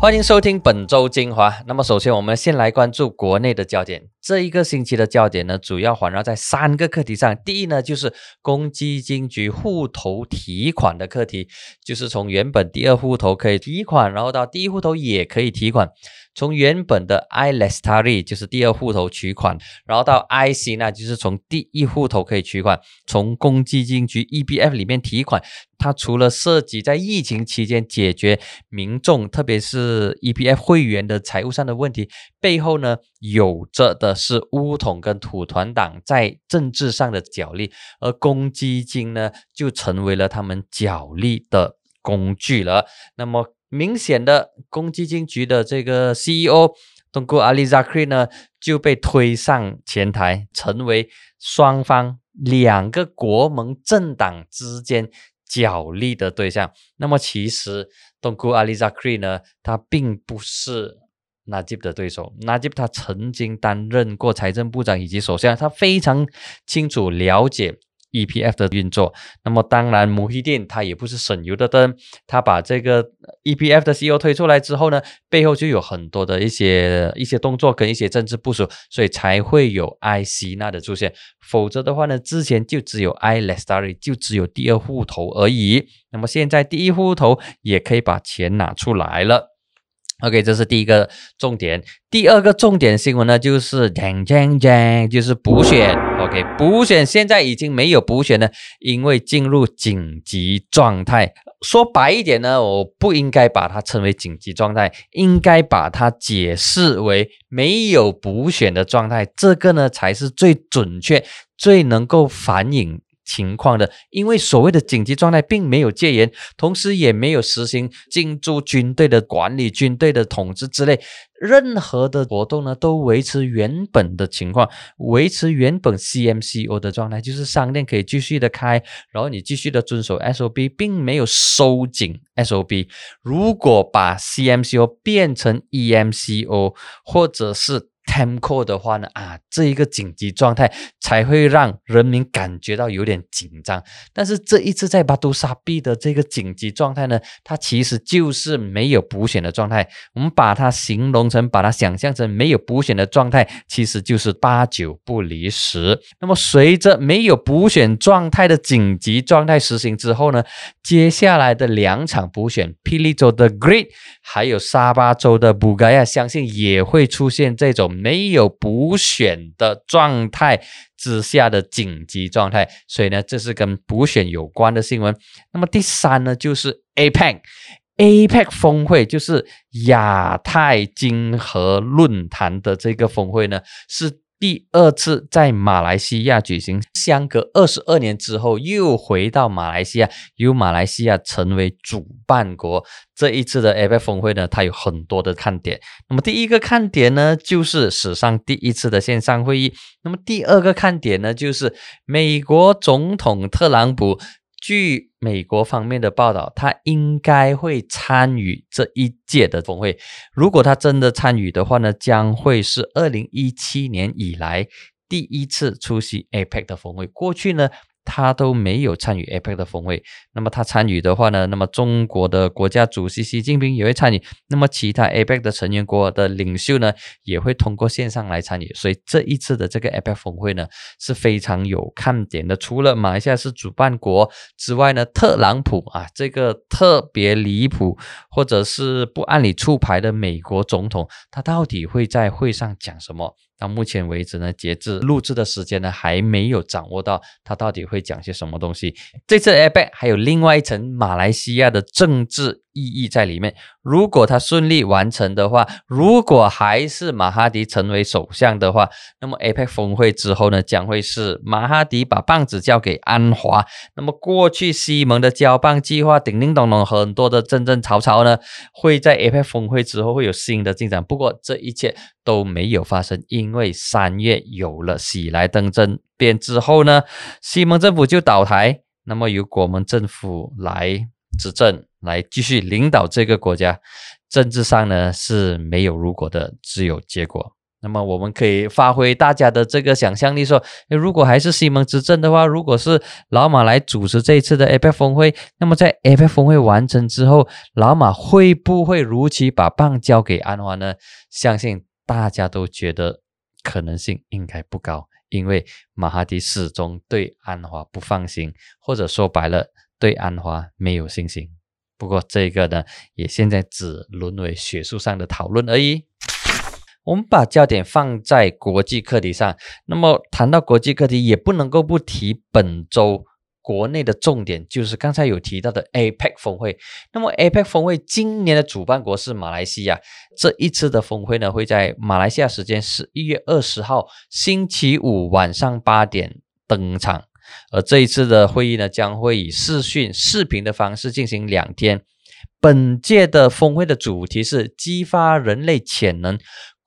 欢迎收听本周精华。那么，首先我们先来关注国内的焦点。这一个星期的焦点呢，主要环绕在三个课题上。第一呢，就是公积金局户头提款的课题，就是从原本第二户头可以提款，然后到第一户头也可以提款。从原本的 i lestari 就是第二户头取款，然后到 i c 那就是从第一户头可以取款。从公积金局 E B F 里面提款，它除了涉及在疫情期间解决民众，特别是 E B F 会员的财务上的问题，背后呢有着的是乌统跟土团党在政治上的角力，而公积金呢就成为了他们角力的工具了。那么。明显的，公积金局的这个 CEO 东姑阿里扎克呢就被推上前台，成为双方两个国盟政党之间角力的对象。那么，其实东姑阿里扎克呢，他并不是纳吉的对手。纳吉他曾经担任过财政部长以及首相，他非常清楚了解。E.P.F 的运作，那么当然，摩希电它也不是省油的灯，它把这个 E.P.F 的 C.E.O 推出来之后呢，背后就有很多的一些一些动作跟一些政治部署，所以才会有 I.C. 那的出现，否则的话呢，之前就只有 I Lestari，就只有第二户头而已，那么现在第一户头也可以把钱拿出来了。OK，这是第一个重点。第二个重点新闻呢，就是锵锵锵，就是补选。OK，补选现在已经没有补选了，因为进入紧急状态。说白一点呢，我不应该把它称为紧急状态，应该把它解释为没有补选的状态。这个呢，才是最准确、最能够反映。情况的，因为所谓的紧急状态并没有戒严，同时也没有实行进驻军队的管理、军队的统治之类，任何的活动呢都维持原本的情况，维持原本 CMCO 的状态，就是商店可以继续的开，然后你继续的遵守 SOP，并没有收紧 SOP。如果把 CMCO 变成 EMCO，或者是 Temco 的话呢，啊，这一个紧急状态才会让人民感觉到有点紧张。但是这一次在巴杜沙币的这个紧急状态呢，它其实就是没有补选的状态。我们把它形容成，把它想象成没有补选的状态，其实就是八九不离十。那么随着没有补选状态的紧急状态实行之后呢，接下来的两场补选，霹雳州的 Great，还有沙巴州的布盖亚，相信也会出现这种。没有补选的状态之下的紧急状态，所以呢，这是跟补选有关的新闻。那么第三呢，就是 APEC，APEC 峰会，就是亚太经合论坛的这个峰会呢，是。第二次在马来西亚举行，相隔二十二年之后又回到马来西亚，由马来西亚成为主办国。这一次的 APEC 峰会呢，它有很多的看点。那么第一个看点呢，就是史上第一次的线上会议。那么第二个看点呢，就是美国总统特朗普。据美国方面的报道，他应该会参与这一届的峰会。如果他真的参与的话呢，将会是二零一七年以来第一次出席 APEC 的峰会。过去呢？他都没有参与 APEC 的峰会，那么他参与的话呢？那么中国的国家主席习近平也会参与，那么其他 APEC 的成员国的领袖呢，也会通过线上来参与。所以这一次的这个 APEC 峰会呢，是非常有看点的。除了马来西亚是主办国之外呢，特朗普啊，这个特别离谱或者是不按理出牌的美国总统，他到底会在会上讲什么？到目前为止呢，截至录制的时间呢，还没有掌握到他到底会讲些什么东西。这次 Airbag 还有另外一层马来西亚的政治。意义在里面。如果他顺利完成的话，如果还是马哈迪成为首相的话，那么 APEC 峰会之后呢，将会是马哈迪把棒子交给安华。那么过去西蒙的交棒计划，叮叮咚咚，很多的争争吵吵呢，会在 APEC 峰会之后会有新的进展。不过这一切都没有发生，因为三月有了喜来登政变之后呢，西蒙政府就倒台，那么由国门政府来执政。来继续领导这个国家，政治上呢是没有如果的，只有结果。那么我们可以发挥大家的这个想象力，说，如果还是西蒙执政的话，如果是老马来主持这一次的 APEC 峰会，那么在 APEC 峰会完成之后，老马会不会如期把棒交给安华呢？相信大家都觉得可能性应该不高，因为马哈迪始终对安华不放心，或者说白了，对安华没有信心。不过这个呢，也现在只沦为学术上的讨论而已。我们把焦点放在国际课题上，那么谈到国际课题，也不能够不提本周国内的重点，就是刚才有提到的 APEC 峰会。那么 APEC 峰会今年的主办国是马来西亚，这一次的峰会呢，会在马来西亚时间十一月二十号星期五晚上八点登场，而这一次的会议呢，将会以视讯、视频的方式进行两天。本届的峰会的主题是激发人类潜能。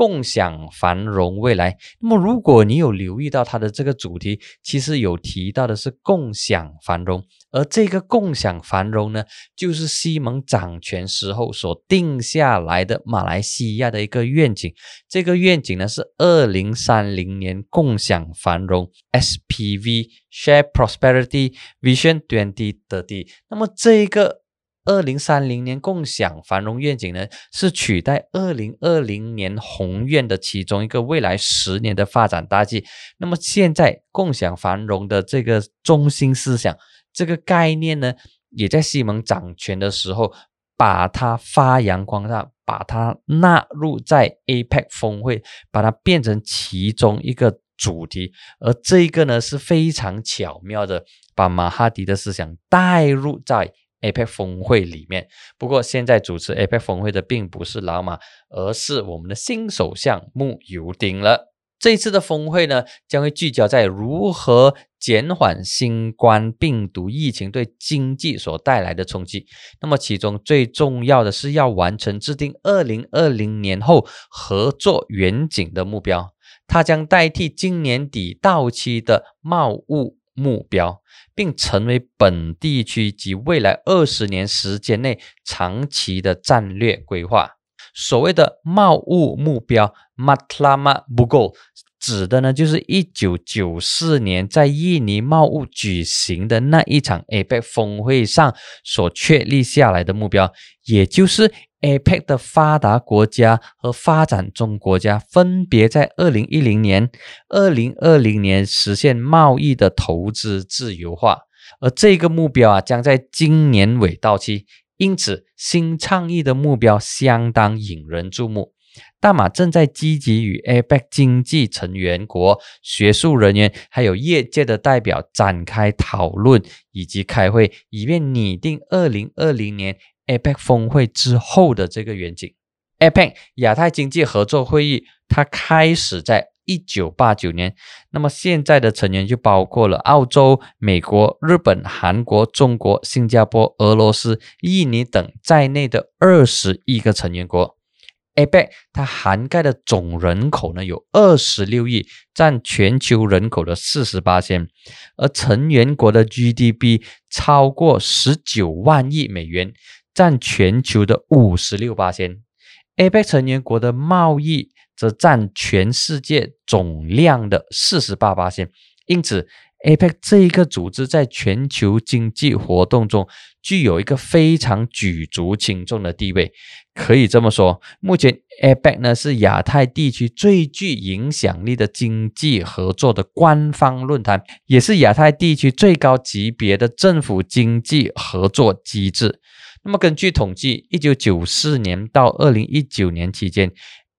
共享繁荣未来。那么，如果你有留意到它的这个主题，其实有提到的是共享繁荣，而这个共享繁荣呢，就是西蒙掌权时候所定下来的马来西亚的一个愿景。这个愿景呢是二零三零年共享繁荣 （SPV Share Prosperity Vision Twenty Thirty）。那么，这个。二零三零年共享繁荣愿景呢，是取代二零二零年宏愿的其中一个未来十年的发展大计。那么现在共享繁荣的这个中心思想，这个概念呢，也在西蒙掌权的时候把它发扬光大，把它纳入在 APEC 峰会，把它变成其中一个主题。而这个呢是非常巧妙的，把马哈迪的思想带入在。APEC 峰会里面，不过现在主持 APEC 峰会的并不是老马，而是我们的新首相穆尤丁了。这次的峰会呢，将会聚焦在如何减缓新冠病毒疫情对经济所带来的冲击。那么其中最重要的是要完成制定二零二零年后合作远景的目标，它将代替今年底到期的贸物目标。并成为本地区及未来二十年时间内长期的战略规划。所谓的贸务目标 （Matlama Bugo） 指的呢，就是一九九四年在印尼贸务举行的那一场 APEC 峰会上所确立下来的目标，也就是。APEC 的发达国家和发展中国家分别在二零一零年、二零二零年实现贸易的投资自由化，而这个目标啊将在今年尾到期。因此，新倡议的目标相当引人注目。大马正在积极与 APEC 经济成员国、学术人员还有业界的代表展开讨论以及开会，以便拟定二零二零年。APEC 峰会之后的这个远景，APEC 亚太经济合作会议，它开始在一九八九年，那么现在的成员就包括了澳洲、美国、日本、韩国、中国、新加坡、俄罗斯、印尼等在内的二十一个成员国。APEC 它涵盖的总人口呢有二十六亿，占全球人口的四十八千，而成员国的 GDP 超过十九万亿美元。占全球的五十六八千，APEC 成员国的贸易则占全世界总量的四十八八千。因此，APEC 这一个组织在全球经济活动中具有一个非常举足轻重的地位。可以这么说，目前 APEC 呢是亚太地区最具影响力的经济合作的官方论坛，也是亚太地区最高级别的政府经济合作机制。那么，根据统计，一九九四年到二零一九年期间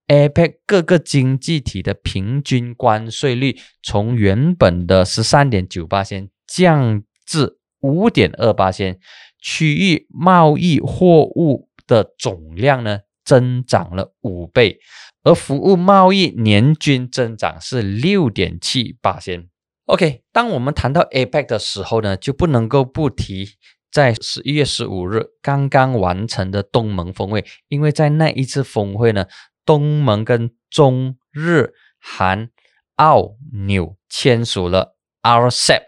，APEC 各个经济体的平均关税率从原本的十三点九八仙降至五点二八仙，区域贸易货物的总量呢增长了五倍，而服务贸易年均增长是六点七八仙。OK，当我们谈到 APEC 的时候呢，就不能够不提。在十一月十五日刚刚完成的东盟峰会，因为在那一次峰会呢，东盟跟中日韩澳纽签署了 RCEP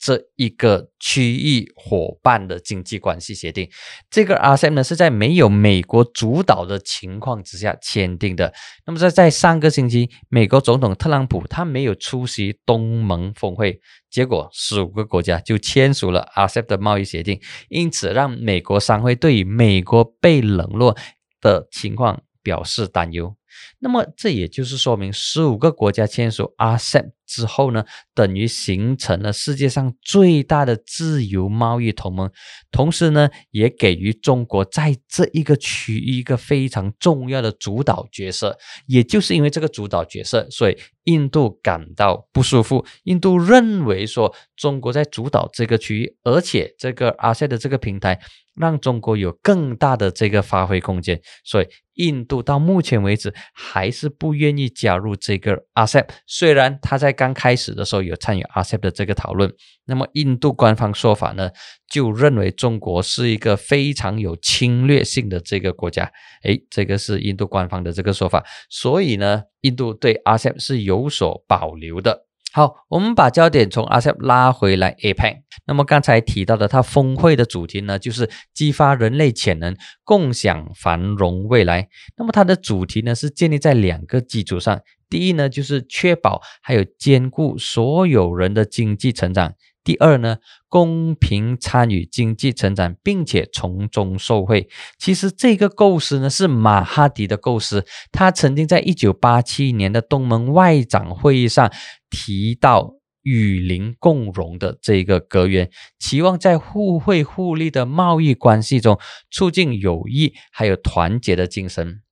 这一个区域伙伴的经济关系协定。这个 RCEP 呢是在没有美国主导的情况之下签订的。那么在在上个星期，美国总统特朗普他没有出席东盟峰会，结果十五个国家就签署了 RCEP 的贸易协定，因此让美国商会对于美国被冷落的情况表示担忧。那么这也就是说明，十五个国家签署 RCEP 之后呢，等于形成了世界上最大的自由贸易同盟，同时呢，也给予中国在这一个区域一个非常重要的主导角色。也就是因为这个主导角色，所以印度感到不舒服。印度认为说，中国在主导这个区域，而且这个阿塞的这个平台。让中国有更大的这个发挥空间，所以印度到目前为止还是不愿意加入这个阿塞。虽然他在刚开始的时候有参与 RCEP 的这个讨论，那么印度官方说法呢，就认为中国是一个非常有侵略性的这个国家。诶，这个是印度官方的这个说法，所以呢，印度对 RCEP 是有所保留的。好，我们把焦点从 RCEP 拉回来 APEC。那么刚才提到的，它峰会的主题呢，就是激发人类潜能，共享繁荣未来。那么它的主题呢，是建立在两个基础上。第一呢，就是确保还有兼顾所有人的经济成长。第二呢，公平参与经济成长，并且从中受惠。其实这个构思呢，是马哈迪的构思。他曾经在一九八七年的东盟外长会议上提到“与邻共荣”的这个格言，期望在互惠互利的贸易关系中，促进友谊还有团结的精神。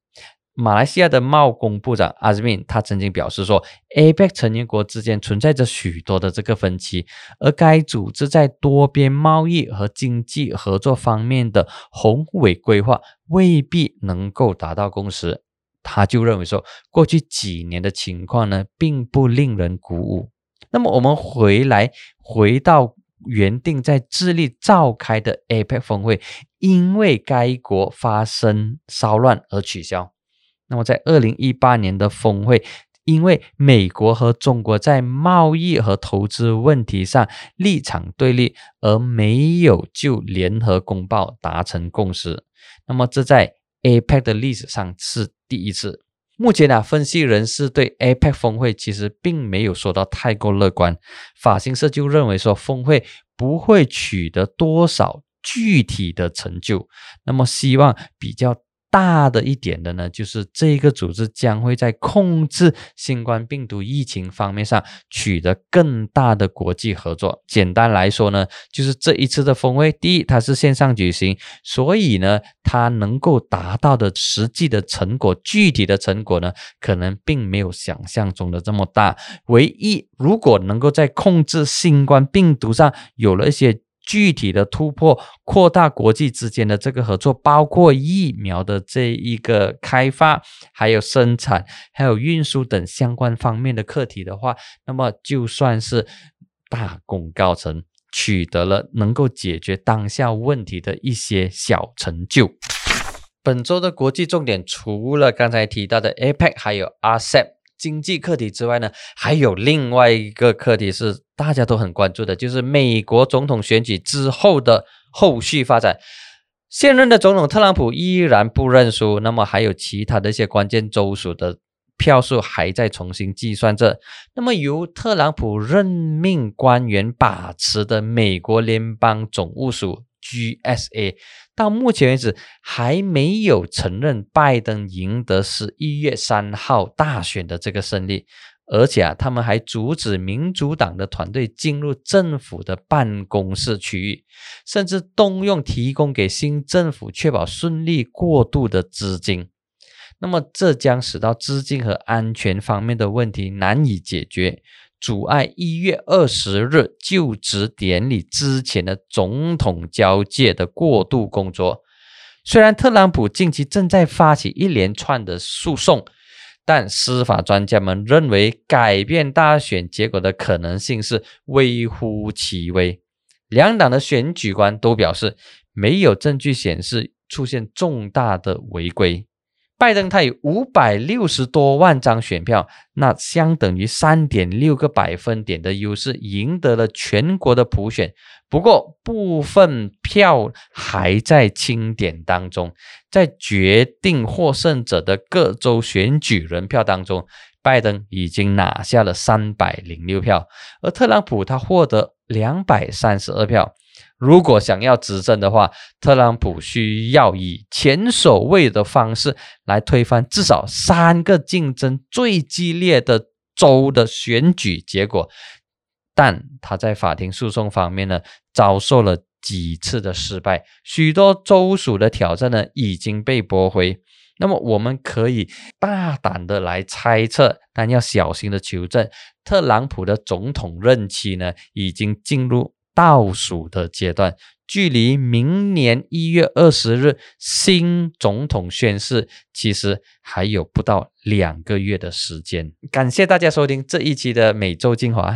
马来西亚的贸工部长阿兹敏，他曾经表示说，APEC 成员国之间存在着许多的这个分歧，而该组织在多边贸易和经济合作方面的宏伟规划未必能够达到共识。他就认为说，过去几年的情况呢，并不令人鼓舞。那么我们回来回到原定在智利召开的 APEC 峰会，因为该国发生骚乱而取消。那么，在二零一八年的峰会，因为美国和中国在贸易和投资问题上立场对立，而没有就联合公报达成共识。那么，这在 APEC 的历史上是第一次。目前呢，分析人士对 APEC 峰会其实并没有说到太过乐观。法新社就认为说，峰会不会取得多少具体的成就。那么，希望比较。大的一点的呢，就是这个组织将会在控制新冠病毒疫情方面上取得更大的国际合作。简单来说呢，就是这一次的峰会，第一，它是线上举行，所以呢，它能够达到的实际的成果，具体的成果呢，可能并没有想象中的这么大。唯一如果能够在控制新冠病毒上有了一些。具体的突破，扩大国际之间的这个合作，包括疫苗的这一个开发，还有生产，还有运输等相关方面的课题的话，那么就算是大功告成，取得了能够解决当下问题的一些小成就。本周的国际重点，除了刚才提到的 APEC，还有 RCEP。经济课题之外呢，还有另外一个课题是大家都很关注的，就是美国总统选举之后的后续发展。现任的总统特朗普依然不认输，那么还有其他的一些关键州属的票数还在重新计算着。那么由特朗普任命官员把持的美国联邦总务署 GSA。到目前为止，还没有承认拜登赢得十一月三号大选的这个胜利，而且啊，他们还阻止民主党的团队进入政府的办公室区域，甚至动用提供给新政府确保顺利过渡的资金。那么，这将使到资金和安全方面的问题难以解决。阻碍一月二十日就职典礼之前的总统交接的过渡工作。虽然特朗普近期正在发起一连串的诉讼，但司法专家们认为改变大选结果的可能性是微乎其微。两党的选举官都表示，没有证据显示出现重大的违规。拜登他有五百六十多万张选票，那相等于三点六个百分点的优势，赢得了全国的普选。不过，部分票还在清点当中，在决定获胜者的各州选举人票当中，拜登已经拿下了三百零六票，而特朗普他获得两百三十二票。如果想要执政的话，特朗普需要以前所未的方式来推翻至少三个竞争最激烈的州的选举结果。但他在法庭诉讼方面呢，遭受了几次的失败，许多州属的挑战呢已经被驳回。那么我们可以大胆的来猜测，但要小心的求证，特朗普的总统任期呢已经进入。倒数的阶段，距离明年一月二十日新总统宣誓，其实还有不到两个月的时间。感谢大家收听这一期的每周精华。